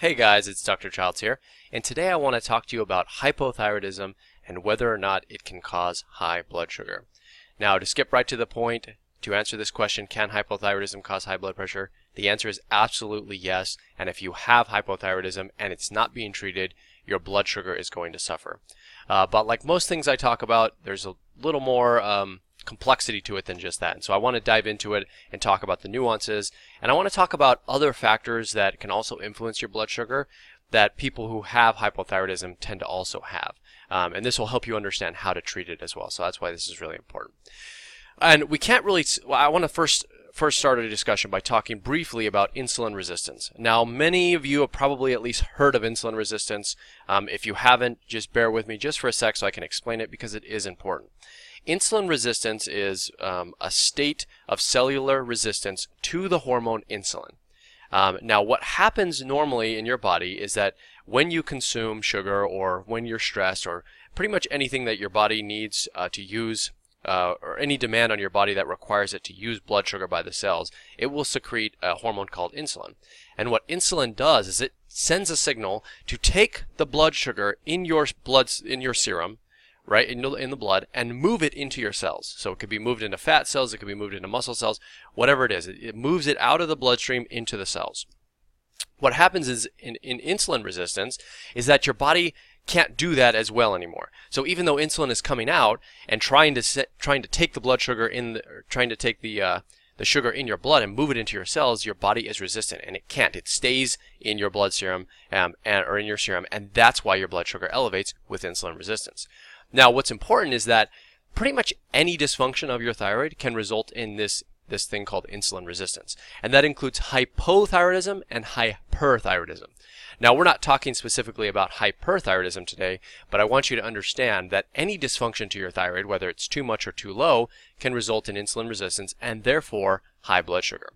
Hey guys, it's Dr. Childs here, and today I want to talk to you about hypothyroidism and whether or not it can cause high blood sugar. Now, to skip right to the point, to answer this question, can hypothyroidism cause high blood pressure? The answer is absolutely yes, and if you have hypothyroidism and it's not being treated, your blood sugar is going to suffer. Uh, but like most things I talk about, there's a little more um, complexity to it than just that. And so I want to dive into it and talk about the nuances. And I want to talk about other factors that can also influence your blood sugar that people who have hypothyroidism tend to also have. Um, and this will help you understand how to treat it as well. So that's why this is really important. And we can't really, well, I want to first first started a discussion by talking briefly about insulin resistance. Now, many of you have probably at least heard of insulin resistance. Um, if you haven't, just bear with me just for a sec so I can explain it because it is important. Insulin resistance is um, a state of cellular resistance to the hormone insulin. Um, now, what happens normally in your body is that when you consume sugar or when you're stressed or pretty much anything that your body needs uh, to use uh, or any demand on your body that requires it to use blood sugar by the cells, it will secrete a hormone called insulin. And what insulin does is it sends a signal to take the blood sugar in your blood in your serum right, in, in the blood and move it into your cells. So it could be moved into fat cells, it could be moved into muscle cells, whatever it is. It, it moves it out of the bloodstream into the cells. What happens is in, in insulin resistance is that your body can't do that as well anymore. So even though insulin is coming out and trying to trying to take the blood sugar in, the, trying to take the uh, the sugar in your blood and move it into your cells, your body is resistant and it can't. It stays in your blood serum um, and, or in your serum, and that's why your blood sugar elevates with insulin resistance. Now, what's important is that pretty much any dysfunction of your thyroid can result in this this thing called insulin resistance. And that includes hypothyroidism and hyperthyroidism. Now, we're not talking specifically about hyperthyroidism today, but I want you to understand that any dysfunction to your thyroid, whether it's too much or too low, can result in insulin resistance and therefore high blood sugar.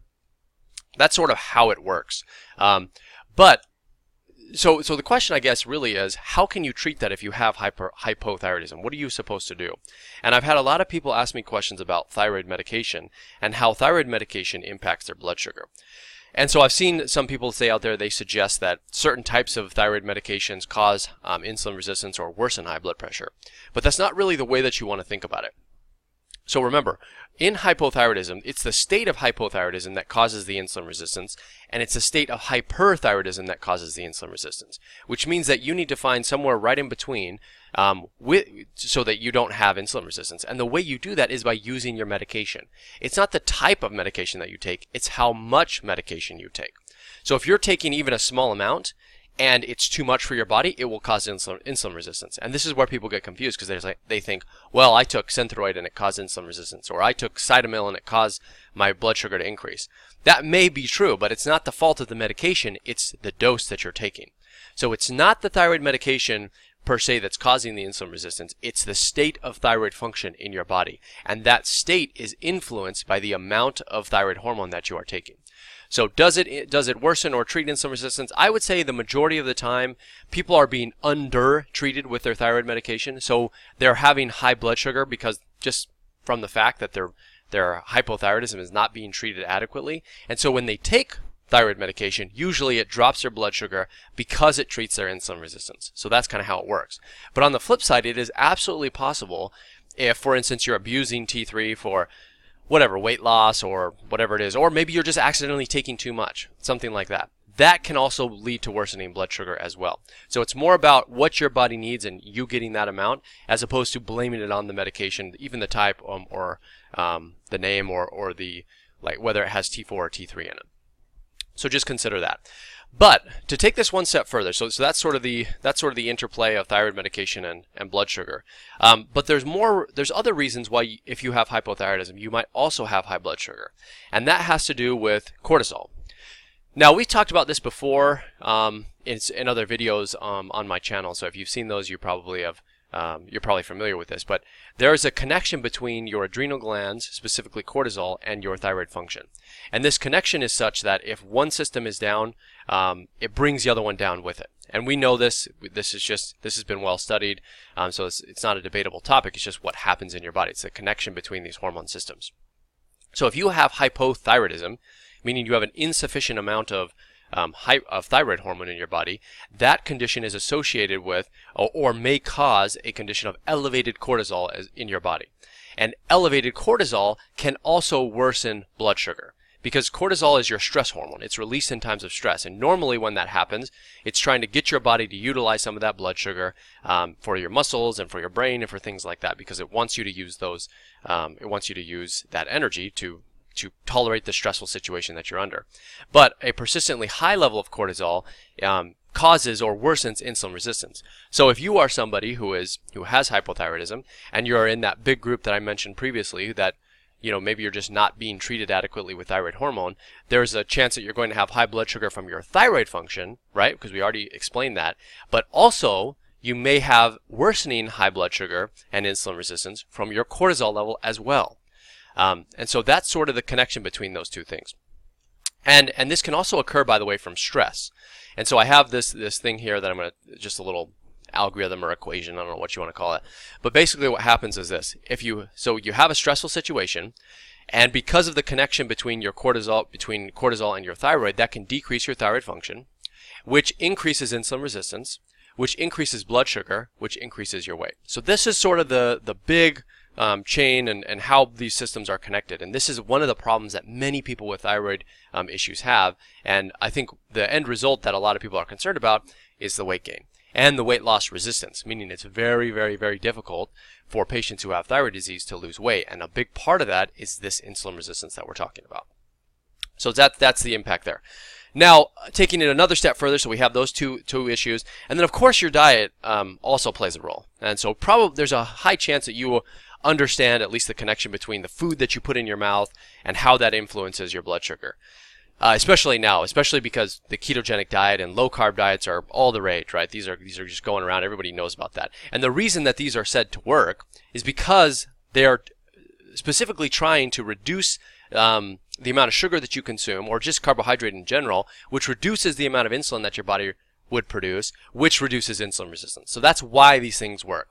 That's sort of how it works. Um, but so so the question I guess really is how can you treat that if you have hyper, hypothyroidism? What are you supposed to do? And I've had a lot of people ask me questions about thyroid medication and how thyroid medication impacts their blood sugar. And so I've seen some people say out there they suggest that certain types of thyroid medications cause um, insulin resistance or worsen high blood pressure. But that's not really the way that you want to think about it. So remember, in hypothyroidism, it's the state of hypothyroidism that causes the insulin resistance, and it's a state of hyperthyroidism that causes the insulin resistance, which means that you need to find somewhere right in between um, with, so that you don't have insulin resistance. And the way you do that is by using your medication. It's not the type of medication that you take, it's how much medication you take. So if you're taking even a small amount, and it's too much for your body, it will cause insulin, insulin resistance. And this is where people get confused because like, they think, well, I took Synthroid and it caused insulin resistance, or I took Cytomel and it caused my blood sugar to increase. That may be true, but it's not the fault of the medication, it's the dose that you're taking. So it's not the thyroid medication per se that's causing the insulin resistance. It's the state of thyroid function in your body. And that state is influenced by the amount of thyroid hormone that you are taking. So does it does it worsen or treat insulin resistance? I would say the majority of the time people are being under treated with their thyroid medication. So they're having high blood sugar because just from the fact that their their hypothyroidism is not being treated adequately. And so when they take thyroid medication, usually it drops their blood sugar because it treats their insulin resistance. So that's kind of how it works. But on the flip side, it is absolutely possible if, for instance, you're abusing T3 for whatever, weight loss or whatever it is, or maybe you're just accidentally taking too much, something like that. That can also lead to worsening blood sugar as well. So it's more about what your body needs and you getting that amount as opposed to blaming it on the medication, even the type um, or um, the name or, or the, like whether it has T4 or T3 in it. So just consider that. But to take this one step further, so, so that's sort of the that's sort of the interplay of thyroid medication and, and blood sugar. Um, but there's more there's other reasons why you, if you have hypothyroidism, you might also have high blood sugar, and that has to do with cortisol. Now we talked about this before um, in, in other videos um, on my channel. So if you've seen those, you probably have um, you're probably familiar with this, but there is a connection between your adrenal glands, specifically cortisol, and your thyroid function. And this connection is such that if one system is down, um, it brings the other one down with it. And we know this. This is just this has been well studied, um, so it's, it's not a debatable topic. It's just what happens in your body. It's the connection between these hormone systems. So if you have hypothyroidism, meaning you have an insufficient amount of um, of thyroid hormone in your body, that condition is associated with or, or may cause a condition of elevated cortisol as, in your body. And elevated cortisol can also worsen blood sugar because cortisol is your stress hormone. It's released in times of stress. And normally, when that happens, it's trying to get your body to utilize some of that blood sugar um, for your muscles and for your brain and for things like that because it wants you to use those, um, it wants you to use that energy to to tolerate the stressful situation that you're under. But a persistently high level of cortisol um, causes or worsens insulin resistance. So if you are somebody who is who has hypothyroidism and you're in that big group that I mentioned previously that you know maybe you're just not being treated adequately with thyroid hormone, there's a chance that you're going to have high blood sugar from your thyroid function, right? Because we already explained that. But also you may have worsening high blood sugar and insulin resistance from your cortisol level as well. Um, and so that's sort of the connection between those two things. And and this can also occur, by the way, from stress. And so I have this this thing here that I'm going to just a little algorithm or equation, I don't know what you want to call it. But basically what happens is this. If you so you have a stressful situation and because of the connection between your cortisol between cortisol and your thyroid, that can decrease your thyroid function, which increases insulin resistance, which increases blood sugar, which increases your weight. So this is sort of the the big um, chain and, and how these systems are connected. And this is one of the problems that many people with thyroid um, issues have. And I think the end result that a lot of people are concerned about is the weight gain and the weight loss resistance, meaning it's very, very, very difficult for patients who have thyroid disease to lose weight. And a big part of that is this insulin resistance that we're talking about. So that, that's the impact there. Now, taking it another step further, so we have those two two issues, and then of course your diet um, also plays a role. And so probably there's a high chance that you understand at least the connection between the food that you put in your mouth and how that influences your blood sugar. Uh, especially now, especially because the ketogenic diet and low carb diets are all the rage, right? These are these are just going around. Everybody knows about that. And the reason that these are said to work is because they are specifically trying to reduce um, the amount of sugar that you consume, or just carbohydrate in general, which reduces the amount of insulin that your body would produce, which reduces insulin resistance. So that's why these things work.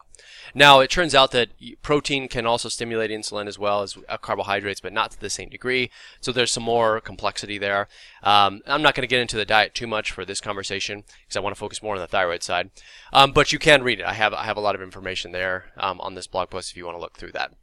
Now, it turns out that protein can also stimulate insulin as well as uh, carbohydrates, but not to the same degree. So there's some more complexity there. Um, I'm not going to get into the diet too much for this conversation because I want to focus more on the thyroid side. Um, but you can read it. I have I have a lot of information there um, on this blog post if you want to look through that.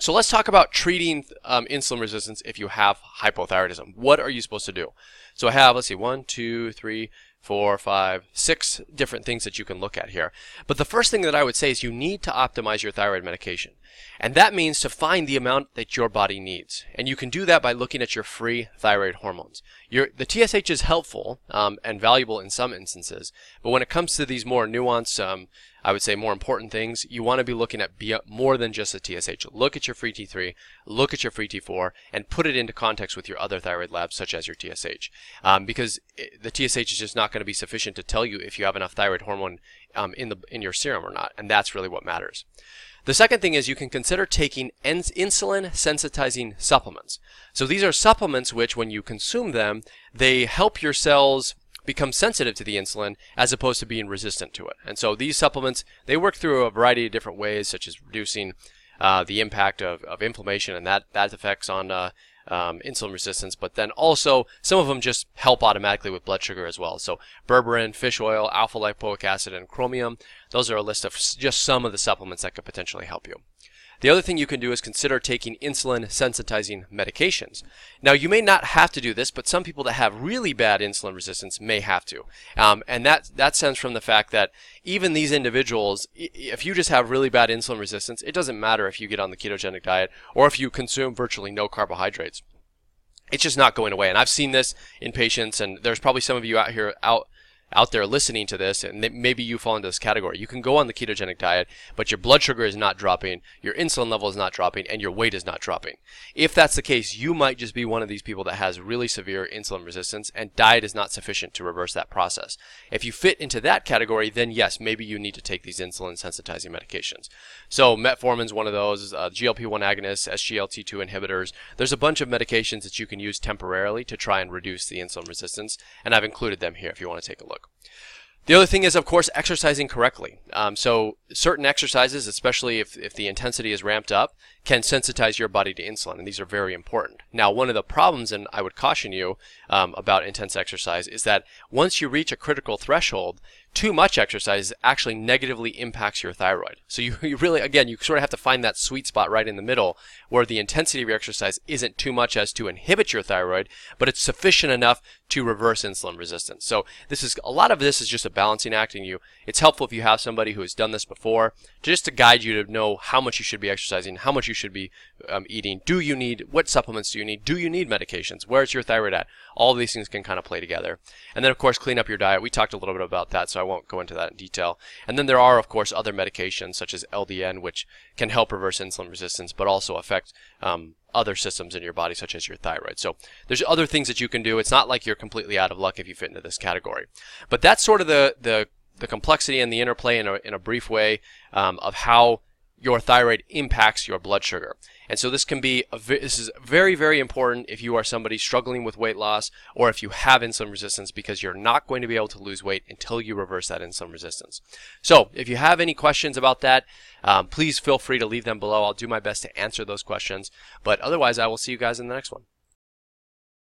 So let's talk about treating um, insulin resistance if you have hypothyroidism. What are you supposed to do? So I have, let's see, one, two, three, four, five, six different things that you can look at here. But the first thing that I would say is you need to optimize your thyroid medication. And that means to find the amount that your body needs. And you can do that by looking at your free thyroid hormones. Your, the TSH is helpful um, and valuable in some instances, but when it comes to these more nuanced um, I would say more important things, you want to be looking at more than just the TSH. Look at your free T3, look at your free T4, and put it into context with your other thyroid labs, such as your TSH. Um, because the TSH is just not going to be sufficient to tell you if you have enough thyroid hormone um, in, the, in your serum or not, and that's really what matters. The second thing is you can consider taking insulin sensitizing supplements. So these are supplements which, when you consume them, they help your cells become sensitive to the insulin as opposed to being resistant to it. And so these supplements, they work through a variety of different ways, such as reducing uh, the impact of, of inflammation and that, that effects on uh, um, insulin resistance, but then also some of them just help automatically with blood sugar as well. So berberine, fish oil, alpha lipoic acid, and chromium, those are a list of just some of the supplements that could potentially help you. The other thing you can do is consider taking insulin sensitizing medications. Now, you may not have to do this, but some people that have really bad insulin resistance may have to. Um, and that, that stems from the fact that even these individuals, if you just have really bad insulin resistance, it doesn't matter if you get on the ketogenic diet or if you consume virtually no carbohydrates. It's just not going away. And I've seen this in patients, and there's probably some of you out here out out there listening to this, and maybe you fall into this category. You can go on the ketogenic diet, but your blood sugar is not dropping, your insulin level is not dropping, and your weight is not dropping. If that's the case, you might just be one of these people that has really severe insulin resistance, and diet is not sufficient to reverse that process. If you fit into that category, then yes, maybe you need to take these insulin sensitizing medications. So metformin is one of those, uh, GLP-1 agonists, SGLT2 inhibitors. There's a bunch of medications that you can use temporarily to try and reduce the insulin resistance, and I've included them here if you want to take a look. The other thing is, of course, exercising correctly. Um, so certain exercises, especially if, if the intensity is ramped up, can sensitize your body to insulin, and these are very important. Now, one of the problems, and I would caution you um, about intense exercise, is that once you reach a critical threshold, too much exercise actually negatively impacts your thyroid. So you, you really, again, you sort of have to find that sweet spot right in the middle where the intensity of your exercise isn't too much as to inhibit your thyroid, but it's sufficient enough to reverse insulin resistance. So this is, a lot of this is just a balancing act and you, it's helpful if you have somebody who has done this before, just to guide you to know how much you should be exercising, how much you should be um, eating. Do you need, what supplements do you need? Do you need medications? Where's your thyroid at? All these things can kind of play together. And then of course, clean up your diet. We talked a little bit about that, so I won't go into that in detail. And then there are, of course, other medications such as LDN, which can help reverse insulin resistance, but also affect um, other systems in your body, such as your thyroid. So there's other things that you can do. It's not like you're completely out of luck if you fit into this category. But that's sort of the the, the complexity and the interplay in a, in a brief way um, of how your thyroid impacts your blood sugar. And so this can be this is very very important if you are somebody struggling with weight loss or if you have insulin resistance because you're not going to be able to lose weight until you reverse that insulin resistance. So if you have any questions about that, um, please feel free to leave them below. I'll do my best to answer those questions. But otherwise, I will see you guys in the next one.